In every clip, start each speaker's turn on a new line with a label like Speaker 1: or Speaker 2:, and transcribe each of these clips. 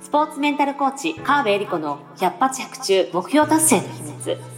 Speaker 1: スポーツメンタルコーチ川辺恵里子の百発百中目標達成の秘密。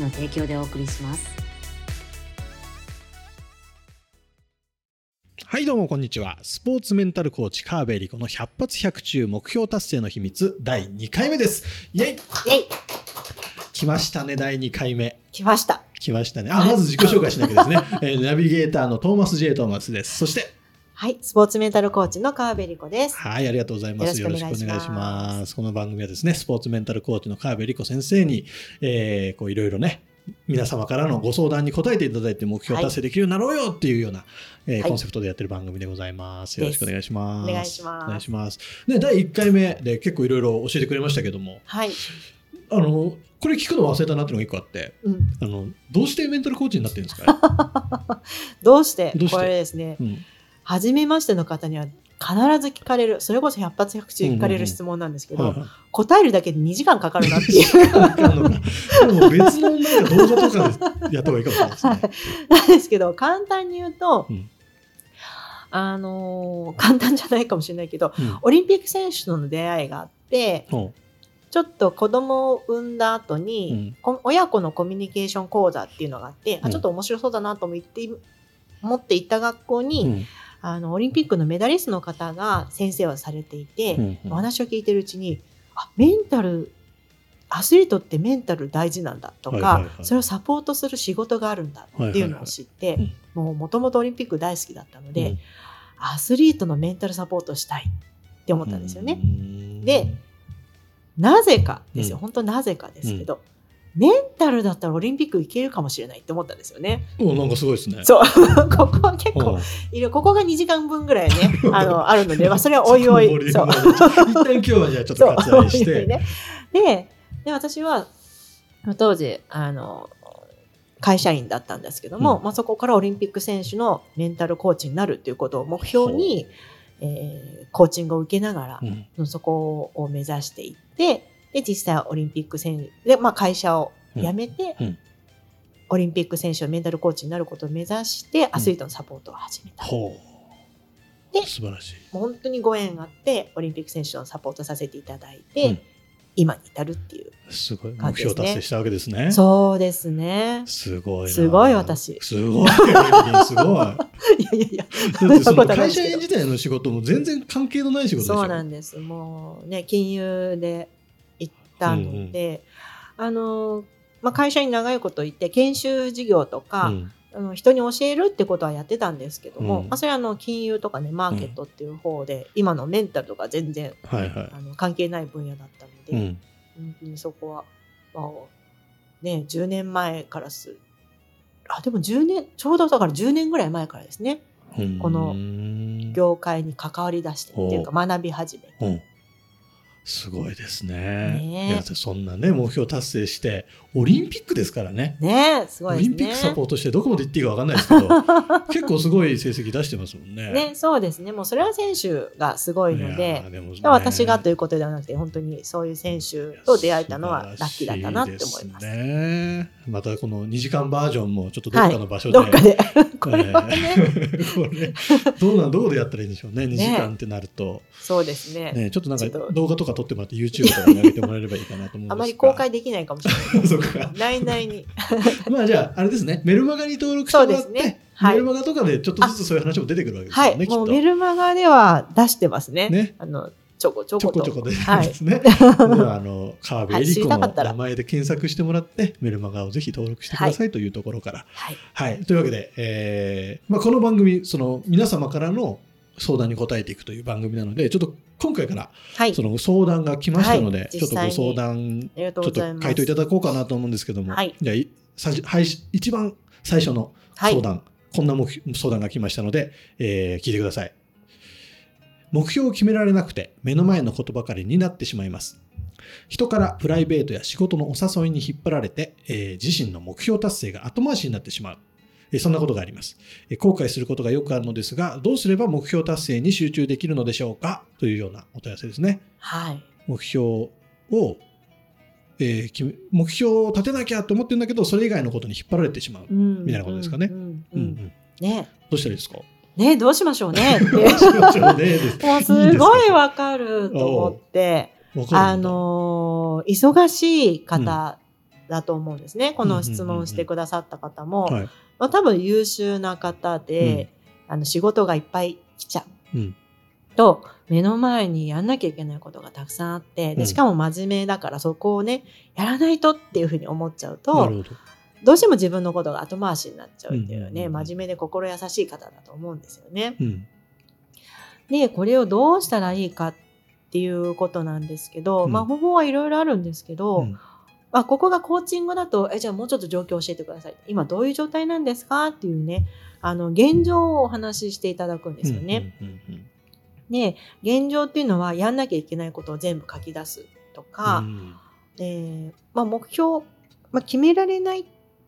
Speaker 1: の提供でお送りします。
Speaker 2: はいどうもこんにちは。スポーツメンタルコーチ川辺理子の100発100中目標達成の秘密第2回目です。イェイイェイ来ましたね、第2回目。
Speaker 3: 来ました。
Speaker 2: 来ましたね。あ、まず自己紹介しなきゃですね。えー、ナビゲーターのトーマス・ジェイ・トーマスです。そして、
Speaker 3: はい、スポーツメンタルコーチの川辺理子です。
Speaker 2: はい、ありがとうございます。よろしくお願いします。この番組はですね、スポーツメンタルコーチの川辺理子先生に、えー、こういろいろね、皆様からのご相談に答えていただいて目標達成できるようになろうよっていうような、はい、えー、コンセプトでやってる番組でございます。よろしくお願いします。
Speaker 3: お願いします。お願いします。
Speaker 2: で、第1回目で結構いろいろ教えてくれましたけども、
Speaker 3: はい。
Speaker 2: あの、これ聞くの忘れたなっていうのが一個あって、うん、あのどうしてメンタルコーチになってるんですか？
Speaker 3: どうして？これですね、うん、初めましての方には必ず聞かれるそれこそ百発百中聞かれる質問なんですけど、答えるだけで2時間かかるなっていう。
Speaker 2: でも別のなんか動画とかでやった方がいいかもしれないですね。
Speaker 3: なんですけど簡単に言うと、うん、あのー、簡単じゃないかもしれないけど、うん、オリンピック選手との出会いがあって、ちょっと子供を産んだ後に、うん、親子のコミュニケーション講座っていうのがあって、うん、あちょっと面白そうだなと思って思って行った学校に、うん、あのオリンピックのメダリストの方が先生をされていて、うんうん、お話を聞いてるうちにあメンタルアスリートってメンタル大事なんだとか、はいはいはい、それをサポートする仕事があるんだっていうのを知って、はいはい。はい、もともとオリンピック大好きだったので、アスリートのメンタルサポートしたいって思ったんですよね。でなぜかですよ、うん、本当なぜかですけど、うん、メンタルだったらオリンピックいけるかもしれないって思ったんですよね。
Speaker 2: おなんかすごいですね。
Speaker 3: そう。ここは結構いるここが2時間分ぐらいね あのあるので、まあ、それはおいおい
Speaker 2: そう。一旦今日はじゃあちょっと割愛して。ね、
Speaker 3: でで私は当時あの会社員だったんですけども、うん、まあ、そこからオリンピック選手のメンタルコーチになるということを目標に、えー、コーチングを受けながら、うん、そこを目指していって、で、実際オリンピック選手で、まあ、会社を辞めて、うん、オリンピック選手のメンタルコーチになることを目指して、アスリートのサポートを始めた。
Speaker 2: で、素晴らしい。
Speaker 3: 本当にご縁があって、オリンピック選手のサポートさせていただいて、今に至るっていう、
Speaker 2: ね、すごい目標達成したわけですね。
Speaker 3: そうですね。
Speaker 2: すごい
Speaker 3: すごい私。
Speaker 2: すごい。すごい。いやいやいや。だってその会社員自体の仕事も全然関係のない仕事でしょ
Speaker 3: そうなんです。もうね、金融でたので、うんうん、あの、まあ、会社に長いこと行って、研修事業とか、うん。人に教えるってことはやってたんですけども、うん、まあ、それはあの金融とかねマーケットっていう方で、うん、今のメンタルとか全然、はいはい、あの関係ない分野だったので、うん、本当にそこは、まあね、10年前からすあでも10年ちょうどだから10年ぐらい前からですね。この業界に関わりだしてっていうか学び始めて。
Speaker 2: すごいですね。ね。いやそんなね目標達成してオリンピックですからね。
Speaker 3: ねすごい、
Speaker 2: ね、オリンピックサポートしてどこまで行っていいか分かんないですけど 結構すごい成績出してますもんね。
Speaker 3: ねそうですね。もうそれは選手がすごいのでで、ね、私がということではなくて本当にそういう選手と出会えたのはラッキーだったなって思います。
Speaker 2: ね。またこの2時間バージョンもちょっとどっかの場所で、
Speaker 3: はい、どっかで。これはね。
Speaker 2: これどうなんどこでやったらいいんでしょうね。2時間ってなると。
Speaker 3: そうですね。
Speaker 2: ねちょっとなんか動画とか撮ってもらって YouTube とかに上げてもらえればいいかなと思うんですあ
Speaker 3: まり公開できないかもしれない。そうか。内々に。
Speaker 2: まあじゃあ、あれですね、メルマガに登録してもらって、ねはい、メルマガとかでちょっとずつそういう話も出てくるわけですよね。はい、
Speaker 3: もうメルマガでは出してますね。ね。あのちょこちょこと。
Speaker 2: ちょこちょこ出てますね。はい、あの、川辺エリコの名前で検索してもらって、メルマガをぜひ登録してくださいというところから。はい。はい、というわけで、えー、まあこの番組、その皆様からの相談に答えていくという番組なので、ちょっと今回からその相談が来ましたので、はい、ちょっとご相談、ちょっと回答いただこうかなと思うんですけども、はい、じゃあ、一番最初の相談、はい、こんな相談が来ましたので、えー、聞いてください。目標を決められなくて目の前のことばかりになってしまいます。人からプライベートや仕事のお誘いに引っ張られて、えー、自身の目標達成が後回しになってしまう。えー、そんなことがあります、えー、後悔することがよくあるのですが、どうすれば目標達成に集中できるのでしょうか？というようなお問い合わせですね。
Speaker 3: はい。
Speaker 2: 目標を、えー、目標を立てなきゃと思ってるんだけど、それ以外のことに引っ張られてしまう、みたいなことですかね。
Speaker 3: ね。
Speaker 2: どうしたらいいですか？
Speaker 3: ねどうしましょうね。って。もうす。ごいわかると思って。あのー、忙しい方だと思うんですね。うん、この質問してくださった方も、まあ、多分優秀な方で、うん、あの仕事がいっぱい来ちゃう。うん、と、目の前にやんなきゃいけないことがたくさんあって、でしかも真面目だからそこをね、やらないとっていうふうに思っちゃうと、ど。うしても自分のことが後回しになっちゃうっていうね、真面目で心優しい方だと思うんですよね。で、これをどうしたらいいかっっていうことなんですけど、うん、まあ方法はいろいろあるんですけど、うん、まあ、ここがコーチングだとえじゃあもうちょっと状況を教えてください。今どういう状態なんですかっていうねあの現状をお話ししていただくんですよね。で現状っていうのはやんなきゃいけないことを全部書き出すとか、うん、えー、まあ、目標、まあ、決められないっ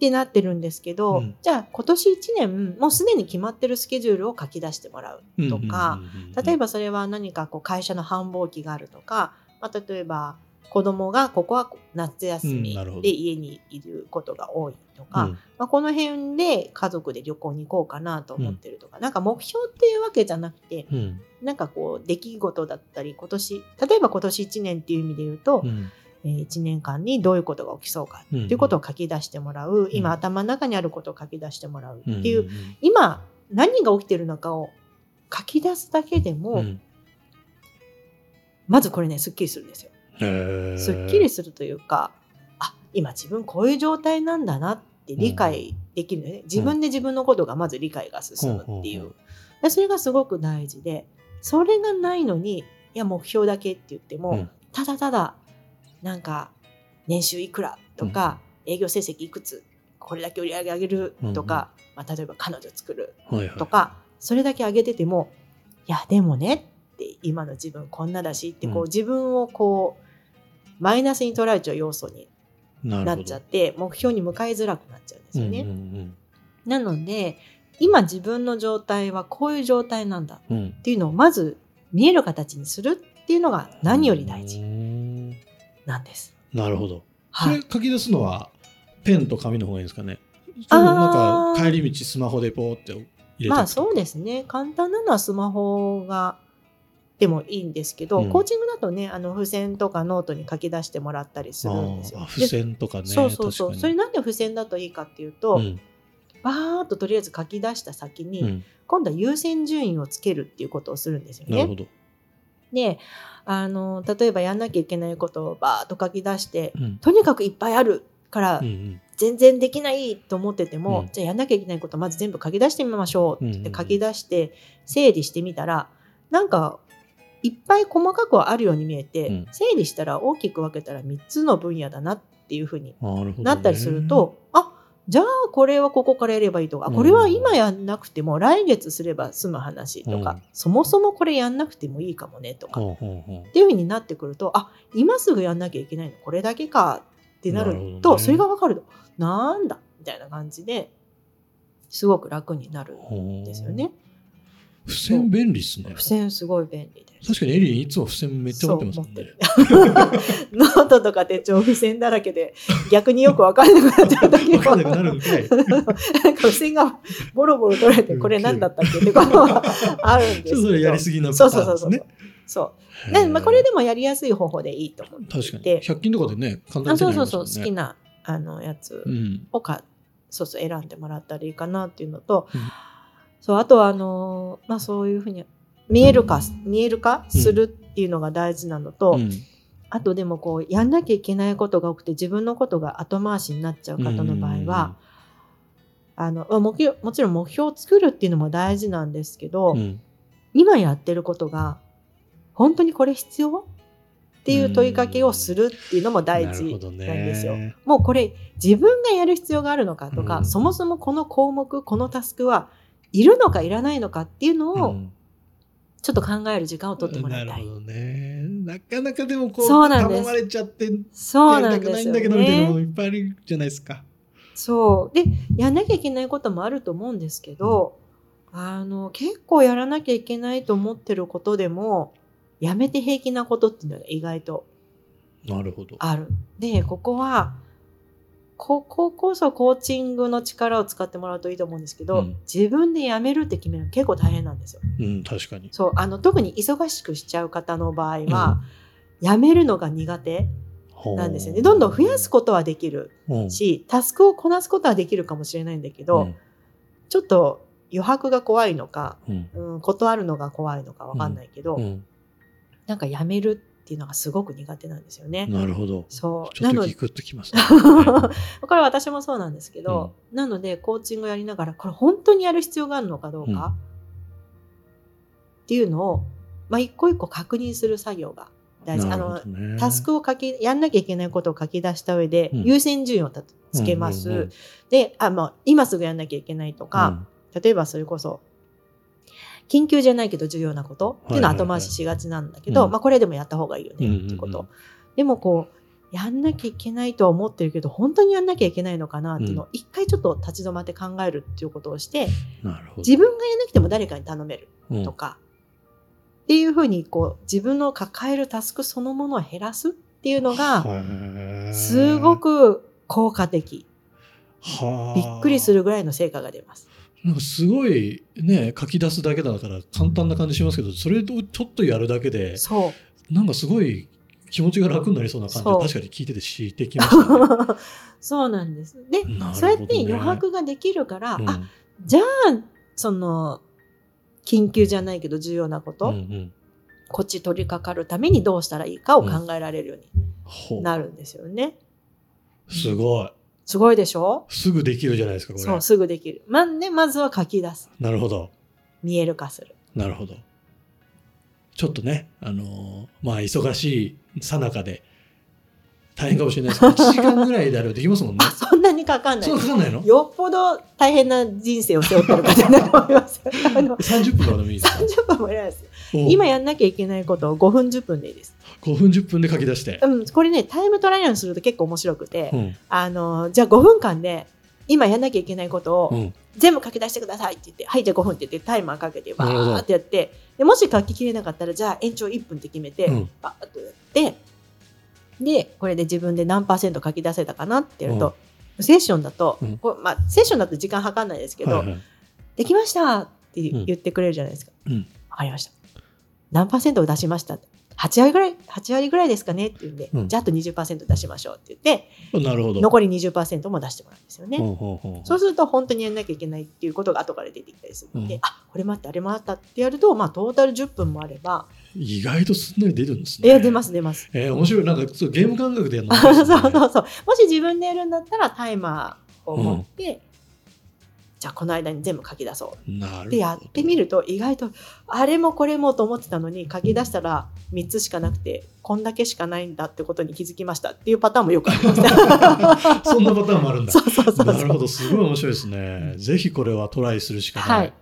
Speaker 3: てなってるんですけど、うん、じゃあ今年1年もうすでに決まってるスケジュールを書き出してもらうとか、例えばそれは何かこう会社の繁忙期があるとか、まあ、例えば子供がここは夏休みで家にいることが多いとか、うん、まあ、この辺で家族で旅行に行こうかなと思ってるとか、うん、なんか目標っていうわけじゃなくて、うん、なんかこう出来事だったり今年例えば今年1年っていう意味で言うと、うん。え1年間にどういうことが起きそうかっていうことを書き出してもらう、うん、今頭の中にあることを書き出してもらうっていう、うん、今何が起きてるのかを書き出すだけでも、うん、まずこれねすっきりするんですよ。すっきりするというかあ今自分こういう状態なんだなって理解できるね、自分で自分のことがまず理解が進むっていう、それがすごく大事でそれがないのにいや目標だけって言っても、ただただなんか年収いくらとか、うん、営業成績いくつこれだけ売り上げ上げるとか、うんうん、まあ、例えば彼女作るとか、はい。はい、それだけ上げててもいやでもねって今の自分こんなだしってこう、うん、自分をこうマイナスに捉えちゃう要素になっちゃって目標に向かいづらくなっちゃうんですよね。うんうんうん、なので今自分の状態はこういう状態なんだっていうのをまず見える形にするっていうのが何より大事。なんです。
Speaker 2: なるほど。はい、それ書き出すのはペンと紙の方がいいですかね？そなんか帰り道スマホでポーって入れ
Speaker 3: まあそうですね。簡単なのはスマホがでもいいんですけど、うん、コーチングだとねあの付箋とかノートに書き出してもらったりするんですよ。
Speaker 2: 付箋とかね。
Speaker 3: そうそうそう。それなんで付箋だといいかっていうと、うん、バーッととりあえず書き出した先に、うん、今度は優先順位をつけるっていうことをするんですよね。なるほど。であの例えばやんなきゃいけないことをバーッと書き出して、うん、とにかくいっぱいあるから、うんうん、全然できないと思ってても、うん、じゃあやんなきゃいけないことまず全部書き出してみましょうってって書き出して整理してみたらなんかいっぱい細かくはあるように見えて、うん、整理したら大きく分けたら3つの分野だなっていうふうになったりすると、ね、あじゃあこれはここからやればいいとか、これは今やんなくても来月すれば済む話とか、うん、そもそもこれやんなくてもいいかもねとか、うん、っていうふうになってくるとあ今すぐやんなきゃいけないのこれだけかってなると、ね、それが分かるとなんだみたいな感じですごく楽になるんですよね。
Speaker 2: 付箋便利っすね。
Speaker 3: 付箋すごい便利で
Speaker 2: す。確かにエリンいつも付箋めっちゃ持ってますもんね。
Speaker 3: ノートとか手帳付箋だらけで逆によく分かんなくなっちゃう時
Speaker 2: も。分かんなくなるんかい。なんか
Speaker 3: 付箋がボロボロ取れてこれ何だったっけってことはあるんですけど。
Speaker 2: それやりすぎなパターンですね。そうそうそう
Speaker 3: そう。で、まあ、これでもやりやすい方法でいいと思って
Speaker 2: 確かに。100均とかでね、
Speaker 3: 簡単に、ね、そうそうそう、好きなあのやつをか、うん、そうそう選んでもらったらいいかなっていうのと、うんそうあとはあのまあそういうふうに見えるか、見える化するっていうのが大事なのと、うん、あとでもこうやんなきゃいけないことが多くて自分のことが後回しになっちゃう方の場合は、あのももちろん目標を作るっていうのも大事なんですけど、うん、今やってることが本当にこれ必要っていう問いかけをするっていうのも大事なんですよ。もうこれ自分がやる必要があるのかとか、うん、そもそもこの項目このタスクはいるのかいらないのかっていうのをちょっと考える時間を取ってもらいたい。
Speaker 2: なるほどね。なかなかでもこう、そうなん頼まれちゃって、
Speaker 3: そうなんですよ、ね。
Speaker 2: やりたくないんだけど、みたいなのもいっぱいあるじゃないですか。
Speaker 3: そう。で、やんなきゃいけないこともあると思うんですけど、うん、あの、結構やらなきゃいけないと思ってることでも、やめて平気なことっていうのが意外と
Speaker 2: なるほど。
Speaker 3: ある。で、ここは、こここそコーチングの力を使ってもらうといいと思うんですけど、うん、自分で辞めるって決めるの結構大変なんですよ。
Speaker 2: うん、確かに。
Speaker 3: そう、あの、特に忙しくしちゃう方の場合は、うん、辞めるのが苦手なんですよね。どんどん増やすことはできるし、タスクをこなすことはできるかもしれないんだけど、うん、ちょっと余白が怖いのか、うん、断るのが怖いのかわかんないけど、なんか辞めるっていうのがすごく苦手なんですよね。
Speaker 2: なるほど。
Speaker 3: そ
Speaker 2: う。ちょっと聞くときます、ね、
Speaker 3: これは私もそうなんですけど、うん、なのでコーチングやりながら、これ本当にやる必要があるのかどうか、うん、っていうのを、まあ、一個一個確認する作業が大事。ね、あの、タスクを書き、やんなきゃいけないことを書き出した上で、うん、優先順位をつけます。で、あ、まあ、今すぐやんなきゃいけないとか、例えばそれこそ、緊急じゃないけど重要なことっていうのは後回ししがちなんだけど、まあ、これでもやった方がいいよねっていうこと。うん。うんうん、でもこうやんなきゃいけないとは思ってるけど本当にやんなきゃいけないのかなっていうのを一回ちょっと立ち止まって考えるっていうことをして、うん、自分がやんなくても誰かに頼めるとか、うん、っていうふうにこう自分の抱えるタスクそのものを減らすっていうのがすごく効果的。びっくりするぐらいの成果が出ます。
Speaker 2: なんかすごいね書き出すだけだから簡単な感じしますけどそれをちょっとやるだけでなんかすごい気持ちが楽になりそうな感じ確かに聞いててしてきましたね。
Speaker 3: そうなんです。で、ね、そうやって余白ができるから、うん、あじゃあその緊急じゃないけど重要なこと、うんうん、こっち取り掛かるためにどうしたらいいかを考えられるようになるんですよね。
Speaker 2: うん、すごい。
Speaker 3: すごいでしょ？
Speaker 2: すぐできるじゃないですか、これ。
Speaker 3: そう、すぐできる。まね、まずは書き出す。
Speaker 2: なるほど。
Speaker 3: 見える化する。
Speaker 2: なるほど。ちょっとね、あのー、まあ、忙しいさなかで、大変かもしれないですけど、1時間ぐらいであればできますもんね。
Speaker 3: そんなにかかんない。
Speaker 2: そうかかんないの？
Speaker 3: よっぽど大変な人生を背負ってる方だと思います。
Speaker 2: 30分とかでもいいですか
Speaker 3: ?30 分もいらないです。今やんなきゃいけないことを5分10分でいいです。
Speaker 2: 5分10分で書き出して、
Speaker 3: うん、これねタイムトライアルすると結構面白くて、うん、あのじゃあ5分間で今やんなきゃいけないことを全部書き出してくださいって言って、うん、はいじゃあ5分って言ってタイマーかけてバーってやってでもし書ききれなかったらじゃあ延長1分って決めて、うん、バーッとやってでこれで自分で何パーセント書き出せたかなってやると、セッションだと、これまあ、セッションだと時間計らないですけど、はいはい、できましたって言ってくれるじゃないですか。わ、かりました。何パーセントを出しました？8割ぐらい、8割ぐらいですかね？って言うんで、うん、じゃああと20%出しましょうって言って、
Speaker 2: なるほど
Speaker 3: 残り20%も出してもらうんですよね。そうすると本当にやんなきゃいけないっていうことが後から出てきたりするので、うん、あこれもあってあれもあったってやると、まあ、トータル10分もあれば、
Speaker 2: 意外とすんなり出るんですね。
Speaker 3: え出ます出ます。
Speaker 2: えー、面白い。なんかそうゲーム感覚でやるの、ね、
Speaker 3: そうそうそう。もし自分でやるんだったらタイマーを持って、じゃあこの間に全部書き出そう。ってやってみると意外とあれもこれもと思ってたのに書き出したら3つしかなくてこんだけしかないんだってことに気づきましたっていうパターンもよくありま
Speaker 2: す。そんなパターンもあるんだ。
Speaker 3: そうそうそうな
Speaker 2: るほど。すごい面白いですね。ぜひこれはトライするしかない、はい、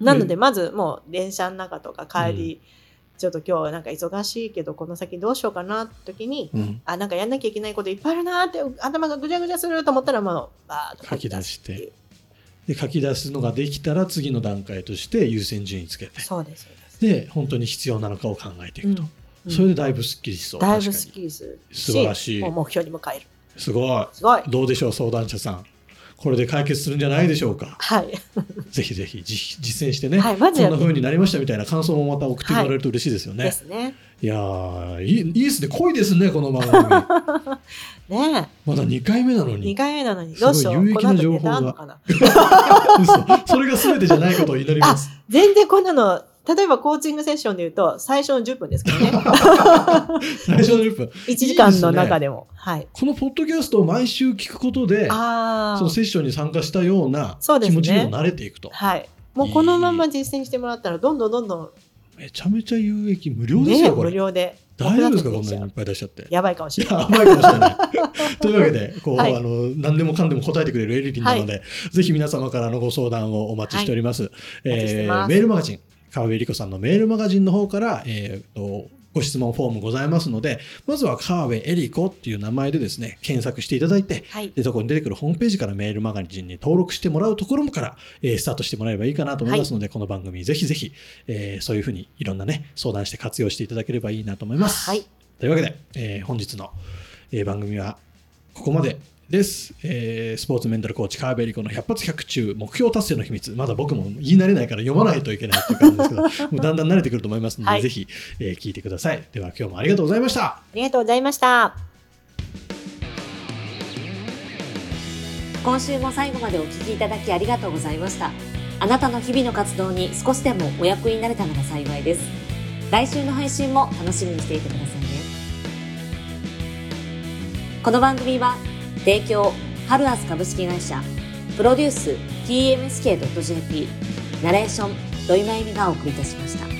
Speaker 3: なのでまずもう電車の中とか帰り、うん。ちょっと今日なんか忙しいけどこの先どうしようかなって時に、うん、あなんかやんなきゃいけないこといっぱいあるなって頭がぐちゃぐちゃすると思ったらもうバーッと
Speaker 2: 書き出してで書き出すのができたら次の段階として優先順位つけて。
Speaker 3: そうです
Speaker 2: で本当に必要なのかを考えていくと、うん、それでだいぶすっきりしそう。
Speaker 3: だいぶすっきりする
Speaker 2: 素晴らしい。
Speaker 3: 目標に向かえる。
Speaker 2: すごい。すごい。どうでしょう相談者さんこれで解決するんじゃないでしょうか。
Speaker 3: はい。
Speaker 2: ぜひぜひ実践してね、はい、ま、そんな風になりましたみたいな感想もまた送ってもらえると嬉しいですよね。
Speaker 3: ですね。
Speaker 2: いやいいいいですね濃いですねこの番組。
Speaker 3: ね
Speaker 2: まだ2回目なのに。
Speaker 3: 2回目なのにどうしよう。
Speaker 2: 有益な情報が。それが全てじゃないことを祈ります。
Speaker 3: 全然こんなの例えばコーチングセッションで言うと、最初の10分ですけどね。
Speaker 2: 最初の10分。
Speaker 3: 1時間の中でも。いいでね、はい。
Speaker 2: このポッドキャストを毎週聞くことで、そのセッションに参加したような気持ちにも慣れていくと。ね、
Speaker 3: はい。もうこのまま実践してもらったら、どんどんどんどん。
Speaker 2: めちゃめちゃ有益、無料ですよ、ね、
Speaker 3: 無料で。
Speaker 2: 大丈夫ですかこんなにいっぱい出しちゃって。
Speaker 3: やばいかもしれない。
Speaker 2: やばいかもしれない。というわけで、こう、はい、あの、何でもかんでも答えてくれるエリリンなので、はい、ぜひ皆様からのご相談をお待ちしております。はい、えー、メールマガジン、川辺理子さんのメールマガジンの方から、えーとご質問フォームございますので、まずは川辺恵里子っていう名前でですね、検索していただいて、はい、でそこに出てくるホームページからメールマガジンに登録してもらうところから、えー、スタートしてもらえばいいかなと思いますので、はい、この番組ぜひぜひ、えー、そういうふうにいろんなね、相談して活用していただければいいなと思います。はい、というわけで、えー、本日の、えー、番組はここまでです、えー、スポーツメンタルコーチ川辺理子の100発100中目標達成の秘密。まだ僕も言い慣れないから読まないといけないっていう感じですけど もうだんだん慣れてくると思いますので、はい、ぜひ、えー、聞いてください。では今日もありがとうございました。あ
Speaker 3: りがとうございました。
Speaker 1: 今週も最後までお聞きいただきありがとうございました。あなたの日々の活動に少しでもお役になれたのが幸いです。来週の配信も楽しみにしていてくださいね。この番組は提供ハルアス株式会社プロデュース TMSK.jp ナレーション土井真由美がお送りいたしました。